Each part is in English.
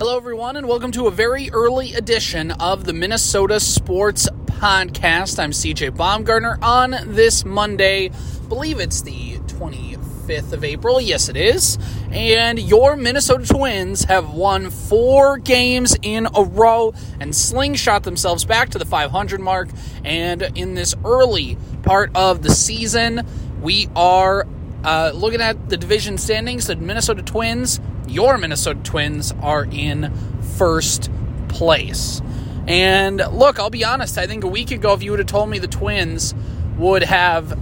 Hello, everyone, and welcome to a very early edition of the Minnesota Sports Podcast. I'm CJ Baumgartner on this Monday. believe it's the 25th of April. Yes, it is. And your Minnesota Twins have won four games in a row and slingshot themselves back to the 500 mark. And in this early part of the season, we are uh, looking at the division standings. The Minnesota Twins your Minnesota Twins are in first place. And look, I'll be honest, I think a week ago, if you would have told me the Twins would have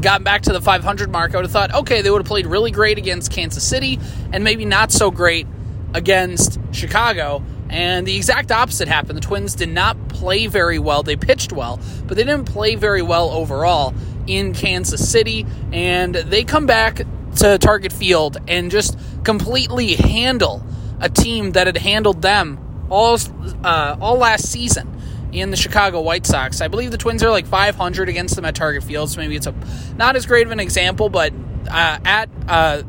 gotten back to the 500 mark, I would have thought, okay, they would have played really great against Kansas City and maybe not so great against Chicago. And the exact opposite happened. The Twins did not play very well. They pitched well, but they didn't play very well overall in Kansas City. And they come back to Target Field and just completely handle a team that had handled them all uh, all last season in the Chicago White Sox. I believe the Twins are like 500 against them at Target Field, so maybe it's a not as great of an example, but uh, at uh,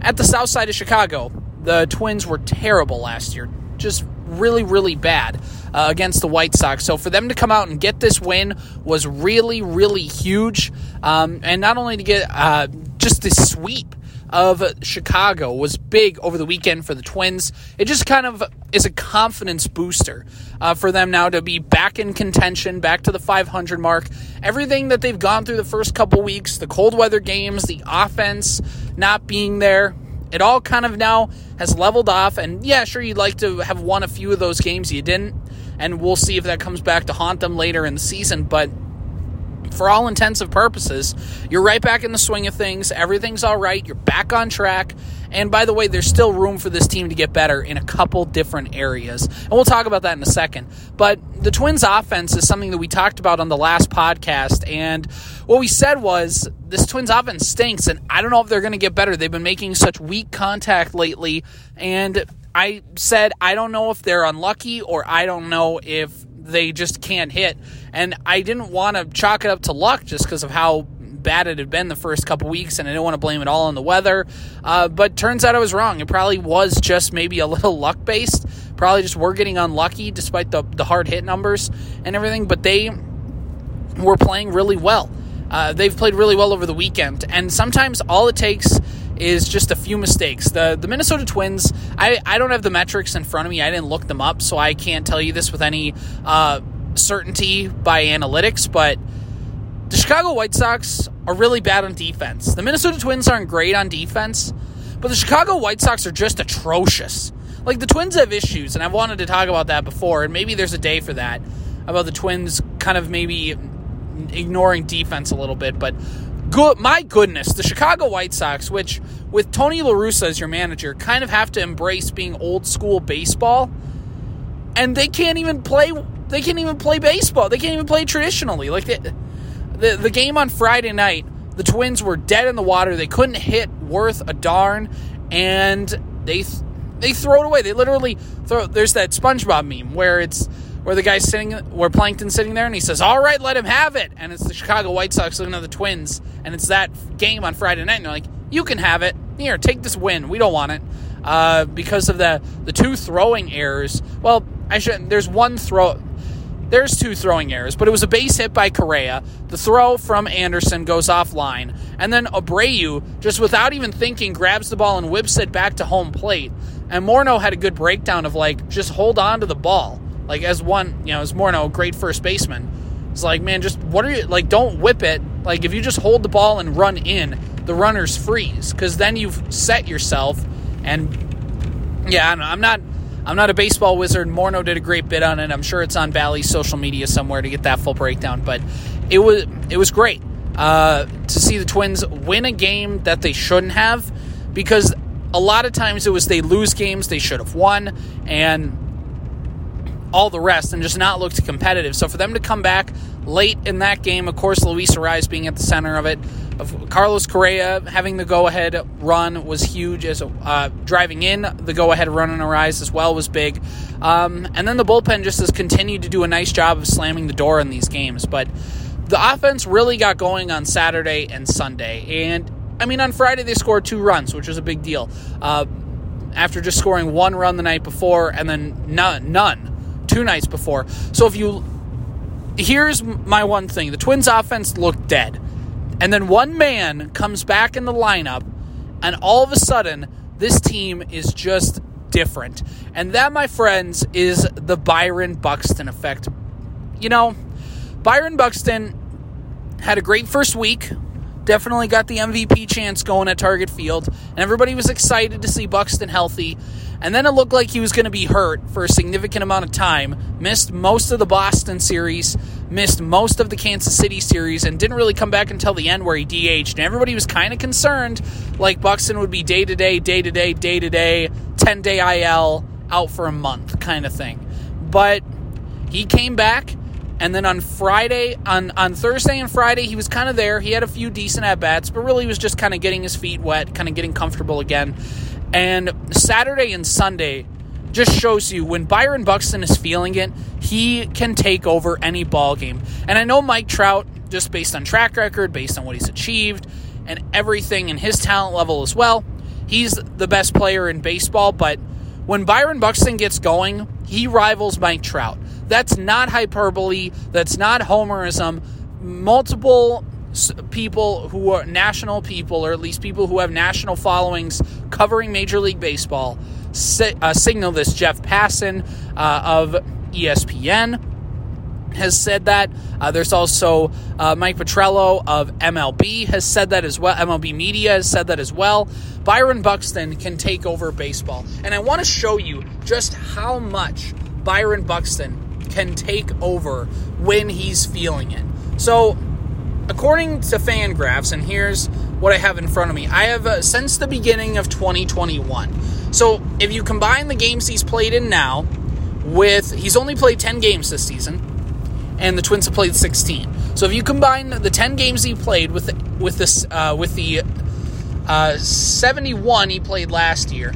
at the south side of Chicago, the Twins were terrible last year, just really really bad. Uh, against the White Sox. So for them to come out and get this win was really, really huge. Um, and not only to get uh, just the sweep of Chicago was big over the weekend for the Twins. It just kind of is a confidence booster uh, for them now to be back in contention, back to the 500 mark. Everything that they've gone through the first couple weeks, the cold weather games, the offense not being there, it all kind of now has leveled off. And yeah, sure, you'd like to have won a few of those games. You didn't. And we'll see if that comes back to haunt them later in the season. But for all intents and purposes, you're right back in the swing of things. Everything's all right. You're back on track. And by the way, there's still room for this team to get better in a couple different areas. And we'll talk about that in a second. But the Twins offense is something that we talked about on the last podcast. And what we said was this Twins offense stinks. And I don't know if they're going to get better. They've been making such weak contact lately. And I said, I don't know if they're unlucky or I don't know if they just can't hit. And I didn't want to chalk it up to luck just because of how bad it had been the first couple weeks, and I didn't want to blame it all on the weather. Uh, but turns out I was wrong. It probably was just maybe a little luck based. Probably just we're getting unlucky despite the, the hard hit numbers and everything. But they were playing really well. Uh, they've played really well over the weekend, and sometimes all it takes is just a few mistakes. The the Minnesota Twins, I, I don't have the metrics in front of me. I didn't look them up, so I can't tell you this with any uh, certainty by analytics, but the Chicago White Sox are really bad on defense. The Minnesota Twins aren't great on defense, but the Chicago White Sox are just atrocious. Like the Twins have issues, and I've wanted to talk about that before, and maybe there's a day for that about the Twins kind of maybe ignoring defense a little bit, but good my goodness, the Chicago White Sox, which with Tony La Russa as your manager, kind of have to embrace being old school baseball, and they can't even play they can't even play baseball. They can't even play traditionally. Like the, the, the game on Friday night, the Twins were dead in the water. They couldn't hit worth a darn, and they they throw it away. They literally throw. There's that SpongeBob meme where it's where the guy's sitting, where Plankton's sitting there, and he says, "All right, let him have it." And it's the Chicago White Sox looking at the Twins, and it's that game on Friday night, and they're like, "You can have it. Here, take this win. We don't want it." Uh, because of the the two throwing errors. Well, I shouldn't. There's one throw. There's two throwing errors, but it was a base hit by Correa. The throw from Anderson goes offline, and then Abreu, just without even thinking, grabs the ball and whips it back to home plate. And Morneau had a good breakdown of like, just hold on to the ball. Like as one, you know, as Morneau, great first baseman. It's like, man, just what are you like? Don't whip it. Like if you just hold the ball and run in, the runners freeze because then you've set yourself. And yeah, I'm not I'm not a baseball wizard. Morneau did a great bit on it. I'm sure it's on Bally's social media somewhere to get that full breakdown. But it was it was great uh, to see the Twins win a game that they shouldn't have, because a lot of times it was they lose games they should have won, and all the rest, and just not looked competitive. So for them to come back late in that game, of course, Luis Arraez being at the center of it, of Carlos Correa having the go-ahead run was huge. As uh, driving in the go-ahead run and Arraez as well was big, um, and then the bullpen just has continued to do a nice job of slamming the door in these games. But the offense really got going on Saturday and Sunday, and I mean on Friday they scored two runs, which was a big deal. Uh, after just scoring one run the night before and then none, none two nights before. So if you here's my one thing: the Twins' offense looked dead, and then one man comes back in the lineup, and all of a sudden this team is just different. And that, my friends, is the Byron Buxton effect. You know, Byron Buxton had a great first week. Definitely got the MVP chance going at Target Field, and everybody was excited to see Buxton healthy. And then it looked like he was going to be hurt for a significant amount of time. Missed most of the Boston series, missed most of the Kansas City series, and didn't really come back until the end where he DH'd. And everybody was kind of concerned, like Buxton would be day to day, day to day, day to day, 10 day IL, out for a month kind of thing. But he came back and then on Friday, on, on Thursday and Friday, he was kind of there. He had a few decent at bats, but really was just kind of getting his feet wet, kind of getting comfortable again. And Saturday and Sunday just shows you when Byron Buxton is feeling it, he can take over any ball game. And I know Mike Trout, just based on track record, based on what he's achieved, and everything and his talent level as well, he's the best player in baseball. But when Byron Buxton gets going, he rivals Mike Trout. That's not hyperbole. That's not homerism. Multiple people who are national people, or at least people who have national followings covering Major League Baseball, uh, signal this. Jeff Passan uh, of ESPN has said that. Uh, there's also uh, Mike Petriello of MLB has said that as well. MLB Media has said that as well. Byron Buxton can take over baseball. And I want to show you just how much Byron Buxton can take over when he's feeling it. So, according to Fangraphs, and here's what I have in front of me I have uh, since the beginning of 2021. So, if you combine the games he's played in now with, he's only played 10 games this season, and the Twins have played 16. So, if you combine the 10 games he played with with this uh, with the uh, 71 he played last year,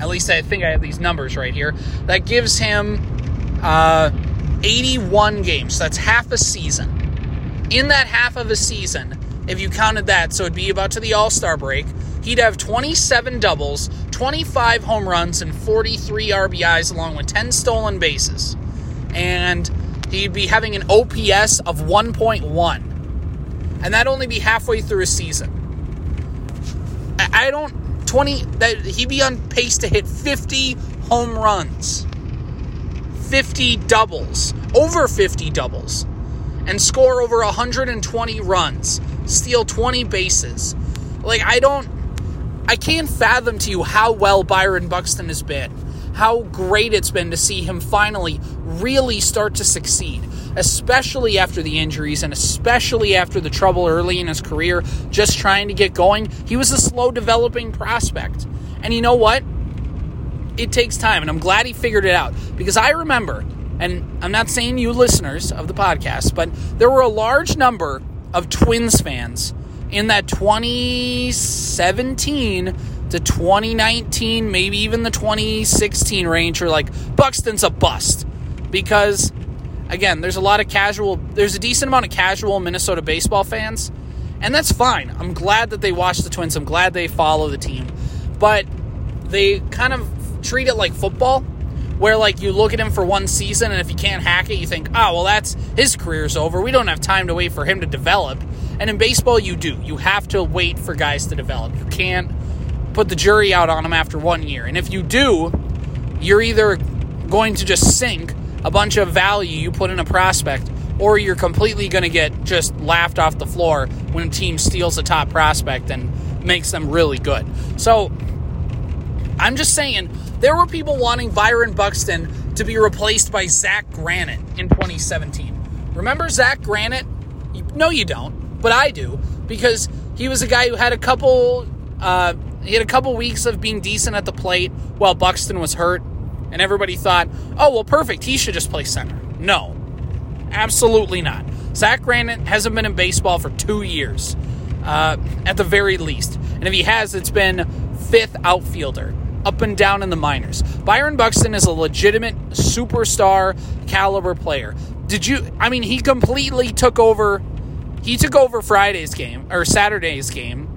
at least I think I have these numbers right here. That gives him uh, 81 games. So that's half a season. In that half of a season, if you counted that, so it'd be about to the All Star break, he'd have 27 doubles, 25 home runs, and 43 RBIs, along with 10 stolen bases. And he'd be having an OPS of 1.1. And that'd only be halfway through a season. I don't 20 that he'd be on pace to hit 50 home runs. 50 doubles, over 50 doubles, and score over 120 runs, steal 20 bases. Like, I don't, I can't fathom to you how well Byron Buxton has been, how great it's been to see him finally really start to succeed, especially after the injuries and especially after the trouble early in his career, just trying to get going. He was a slow developing prospect. And you know what? It takes time, and I'm glad he figured it out because I remember, and I'm not saying you listeners of the podcast, but there were a large number of Twins fans in that 2017 to 2019, maybe even the 2016 range, are like Buxton's a bust because again, there's a lot of casual, there's a decent amount of casual Minnesota baseball fans, and that's fine. I'm glad that they watch the Twins. I'm glad they follow the team, but they kind of treat it like football, where like you look at him for one season and if he can't hack it, you think, oh well, that's his career's over. We don't have time to wait for him to develop. And in baseball, you do. You have to wait for guys to develop. You can't put the jury out on them after one year. And if you do, you're either going to just sink a bunch of value you put in a prospect, or you're completely going to get just laughed off the floor when a team steals a top prospect and makes them really good. So I'm just saying there were people wanting Byron Buxton to be replaced by Zach Granite in 2017. Remember Zach Granite? No, you don't, but I do because he was a guy who had a couple. Uh, he had a couple weeks of being decent at the plate while Buxton was hurt, and everybody thought, "Oh, well, perfect. He should just play center." No, absolutely not. Zach Granite hasn't been in baseball for two years, uh, at the very least, and if he has, it's been fifth outfielder up and down in the minors. Byron Buxton is a legitimate superstar caliber player. Did you I mean he completely took over he took over Friday's game or Saturday's game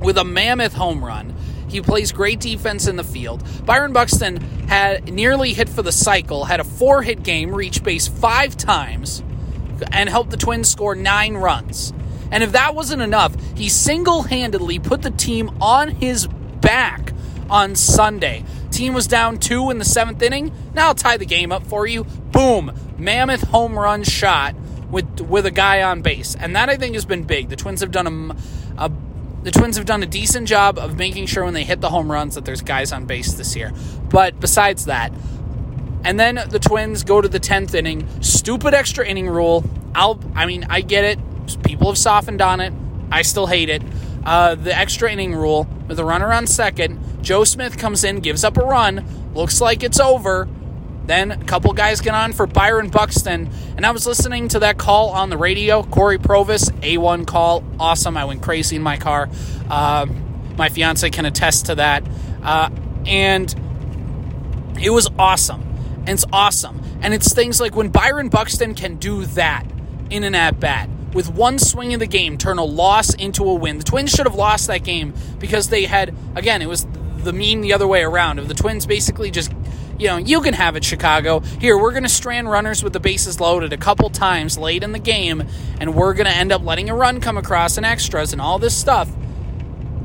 with a mammoth home run. He plays great defense in the field. Byron Buxton had nearly hit for the cycle, had a four hit game, reached base five times, and helped the Twins score nine runs. And if that wasn't enough, he single handedly put the team on his back on Sunday. Team was down two in the seventh inning. Now I'll tie the game up for you. Boom. Mammoth home run shot with with a guy on base. And that I think has been big. The Twins have done a, a the Twins have done a decent job of making sure when they hit the home runs that there's guys on base this year. But besides that, and then the Twins go to the 10th inning. Stupid extra inning rule. I'll I mean, I get it. People have softened on it. I still hate it. Uh, the extra inning rule with a runner on second. Joe Smith comes in, gives up a run. Looks like it's over. Then a couple guys get on for Byron Buxton. And I was listening to that call on the radio. Cory Provus, A1 call. Awesome. I went crazy in my car. Uh, my fiance can attest to that. Uh, and it was awesome. And it's awesome. And it's things like when Byron Buxton can do that in an at bat with one swing of the game turn a loss into a win. The Twins should have lost that game because they had, again, it was the mean the other way around. Of the Twins basically just, you know, you can have it, Chicago. Here, we're going to strand runners with the bases loaded a couple times late in the game, and we're going to end up letting a run come across and extras and all this stuff.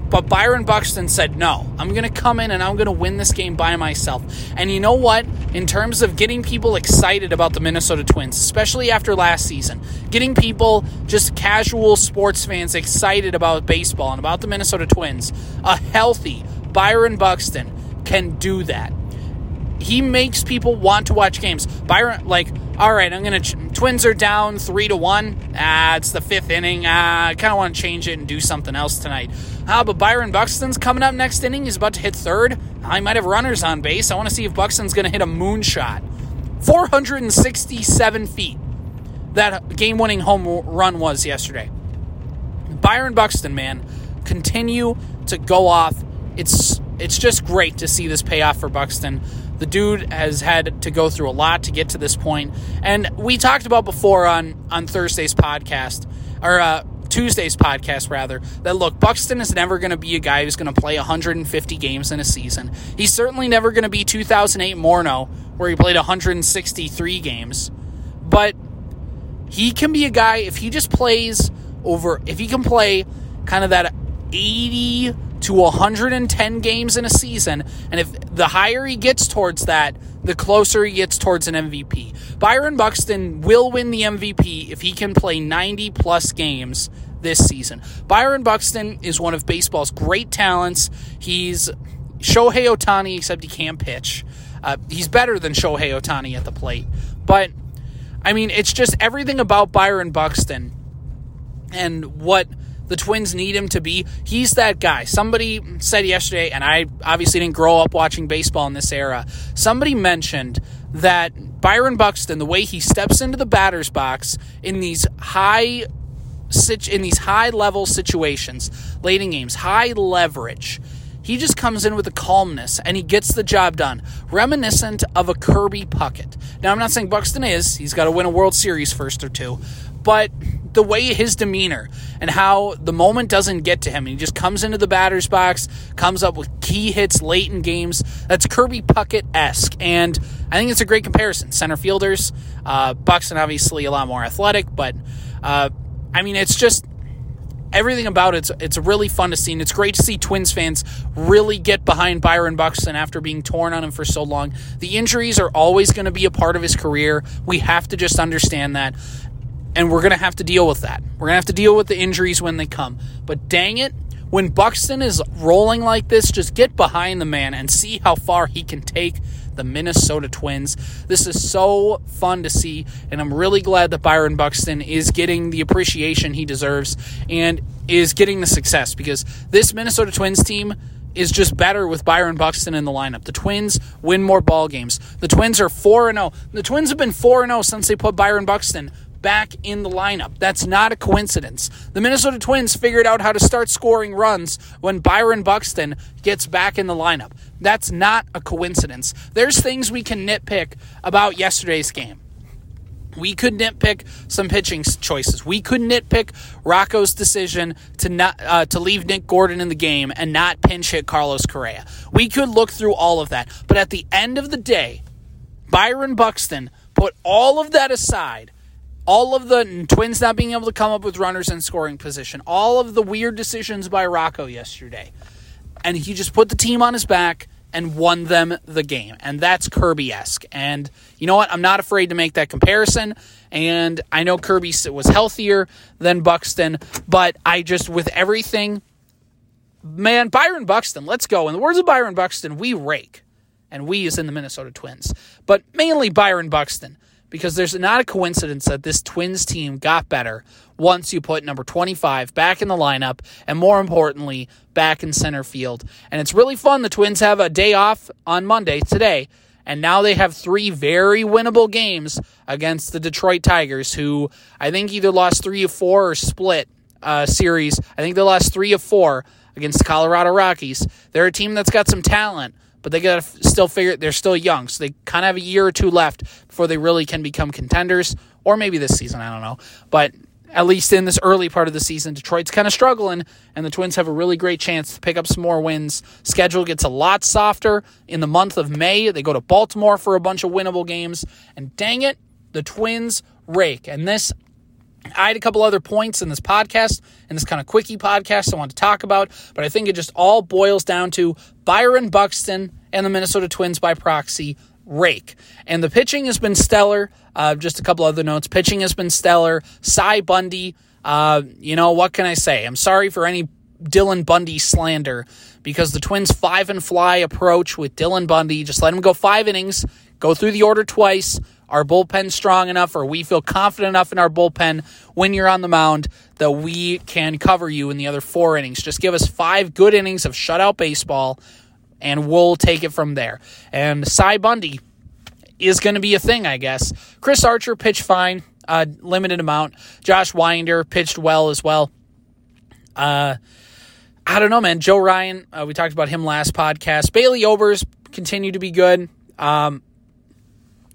But Byron Buxton said, no, I'm going to come in and I'm going to win this game by myself. And you know what? In terms of getting people excited about the Minnesota Twins, especially after last season, getting people, just casual sports fans, excited about baseball and about the Minnesota Twins, a healthy Byron Buxton can do that. He makes people want to watch games. Byron, like, all right, I'm gonna. Ch- Twins are down three to one. Ah, it's the fifth inning. Ah, I kind of want to change it and do something else tonight. Ah, but Byron Buxton's coming up next inning. He's about to hit third. I might have runners on base. I want to see if Buxton's gonna hit a moonshot. 467 feet. That game-winning home run was yesterday. Byron Buxton, man, continue to go off. It's it's just great to see this payoff for Buxton. The dude has had to go through a lot to get to this point, and we talked about before on on Thursday's podcast or uh, Tuesday's podcast rather that look Buxton is never going to be a guy who's going to play 150 games in a season. He's certainly never going to be 2008 Morneau where he played 163 games, but he can be a guy if he just plays over if he can play kind of that 80 to 110 games in a season. And if the higher he gets towards that, the closer he gets towards an MVP. Byron Buxton will win the MVP if he can play 90 plus games this season. Byron Buxton is one of baseball's great talents. He's Shohei Ohtani, except he can't pitch. Uh, he's better than Shohei Ohtani at the plate. But, I mean, it's just everything about Byron Buxton and what the Twins need him to be. He's that guy. Somebody said yesterday, and I obviously didn't grow up watching baseball in this era. Somebody mentioned that Byron Buxton, the way he steps into the batter's box in these high in these high level situations, late in games, high leverage. He just comes in with a calmness and he gets the job done, reminiscent of a Kirby Puckett. Now, I'm not saying Buxton is, he's got to win a World Series first or two, but the way his demeanor and how the moment doesn't get to him, he just comes into the batter's box, comes up with key hits late in games. That's Kirby Puckett esque, and I think it's a great comparison. Center fielders, uh, Buxton obviously a lot more athletic, but uh, I mean it's just everything about it, it's, it's really fun to see, and it's great to see Twins fans really get behind Byron Buxton after being torn on him for so long. The injuries are always going to be a part of his career. We have to just understand that and we're going to have to deal with that. We're going to have to deal with the injuries when they come. But dang it, when Buxton is rolling like this, just get behind the man and see how far he can take the Minnesota Twins. This is so fun to see, and I'm really glad that Byron Buxton is getting the appreciation he deserves and is getting the success because this Minnesota Twins team is just better with Byron Buxton in the lineup. The Twins win more ball games. The Twins are 4 0. The Twins have been 4 0 since they put Byron Buxton back in the lineup. That's not a coincidence. The Minnesota Twins figured out how to start scoring runs when Byron Buxton gets back in the lineup. That's not a coincidence. There's things we can nitpick about yesterday's game. We could nitpick some pitching choices. We could nitpick Rocco's decision to not uh, to leave Nick Gordon in the game and not pinch hit Carlos Correa. We could look through all of that, but at the end of the day, Byron Buxton put all of that aside. All of the Twins not being able to come up with runners in scoring position, all of the weird decisions by Rocco yesterday, and he just put the team on his back and won them the game. And that's Kirby esque. And you know what? I'm not afraid to make that comparison. And I know Kirby was healthier than Buxton, but I just, with everything, man, Byron Buxton, let's go. In the words of Byron Buxton, we rake. And we is in the Minnesota Twins. But mainly Byron Buxton because there's not a coincidence that this Twins team got better once you put number 25 back in the lineup and more importantly, back in center field. And it's really fun. The Twins have a day off on Monday today. And now they have three very winnable games against the Detroit Tigers, who I think either lost three of four or split uh, series. I think they lost three of four against the Colorado Rockies. They're a team that's got some talent, but they got to still figure they're still young, so they kind of have a year or two left before they really can become contenders, or maybe this season. I don't know, but at least in this early part of the season, Detroit's kind of struggling, and the Twins have a really great chance to pick up some more wins. Schedule gets a lot softer in the month of May. They go to Baltimore for a bunch of winnable games, and dang it, the Twins rake. And this I had a couple other points in this podcast, in this kind of quickie podcast I want to talk about, but I think it just all boils down to Byron Buxton and the Minnesota Twins by proxy rake. And the pitching has been stellar. Uh, just a couple other notes. Pitching has been stellar. Cy Bundy, uh, you know, what can I say? I'm sorry for any Dylan Bundy slander because the Twins' five and fly approach with Dylan Bundy, just let him go five innings, go through the order twice, our bullpen strong enough or we feel confident enough in our bullpen when you're on the mound that we can cover you in the other four innings. Just give us five good innings of shutout baseball and we'll take it from there. And Cy Bundy is going to be a thing, I guess. Chris Archer pitched fine, uh, limited amount. Josh Winder pitched well as well. Uh, I don't know, man. Joe Ryan, uh, we talked about him last podcast. Bailey Ober's continue to be good. Um,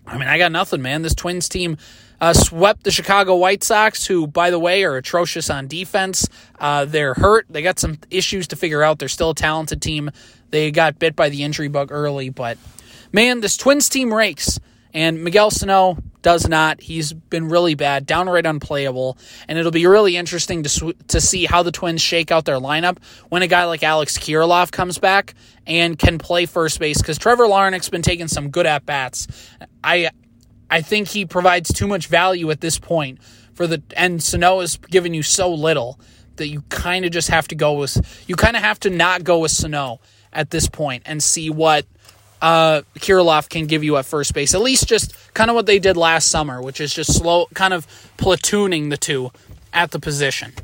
I mean, I got nothing, man. This Twins team uh, swept the Chicago White Sox, who, by the way, are atrocious on defense. Uh, they're hurt. They got some issues to figure out. They're still a talented team. They got bit by the injury bug early, but man, this Twins team rakes. And Miguel Sano does not. He's been really bad, downright unplayable. And it'll be really interesting to, sw- to see how the Twins shake out their lineup when a guy like Alex Kirilloff comes back and can play first base. Because Trevor Larnach's been taking some good at bats. I I think he provides too much value at this point for the and Sano has given you so little that you kind of just have to go with you kind of have to not go with Sano at this point and see what uh, Kirilloff can give you at first base. At least just kind of what they did last summer, which is just slow, kind of platooning the two at the position.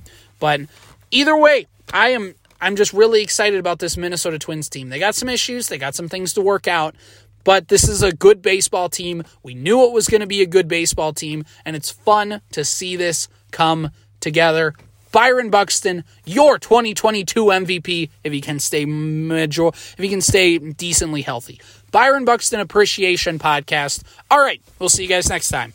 But either way, I am I'm just really excited about this Minnesota Twins team. They got some issues, they got some things to work out, but this is a good baseball team. We knew it was going to be a good baseball team, and it's fun to see this come together. Byron Buxton, your 2022 MVP if he can stay major, if he can stay decently healthy. Byron Buxton Appreciation Podcast. All right, we'll see you guys next time.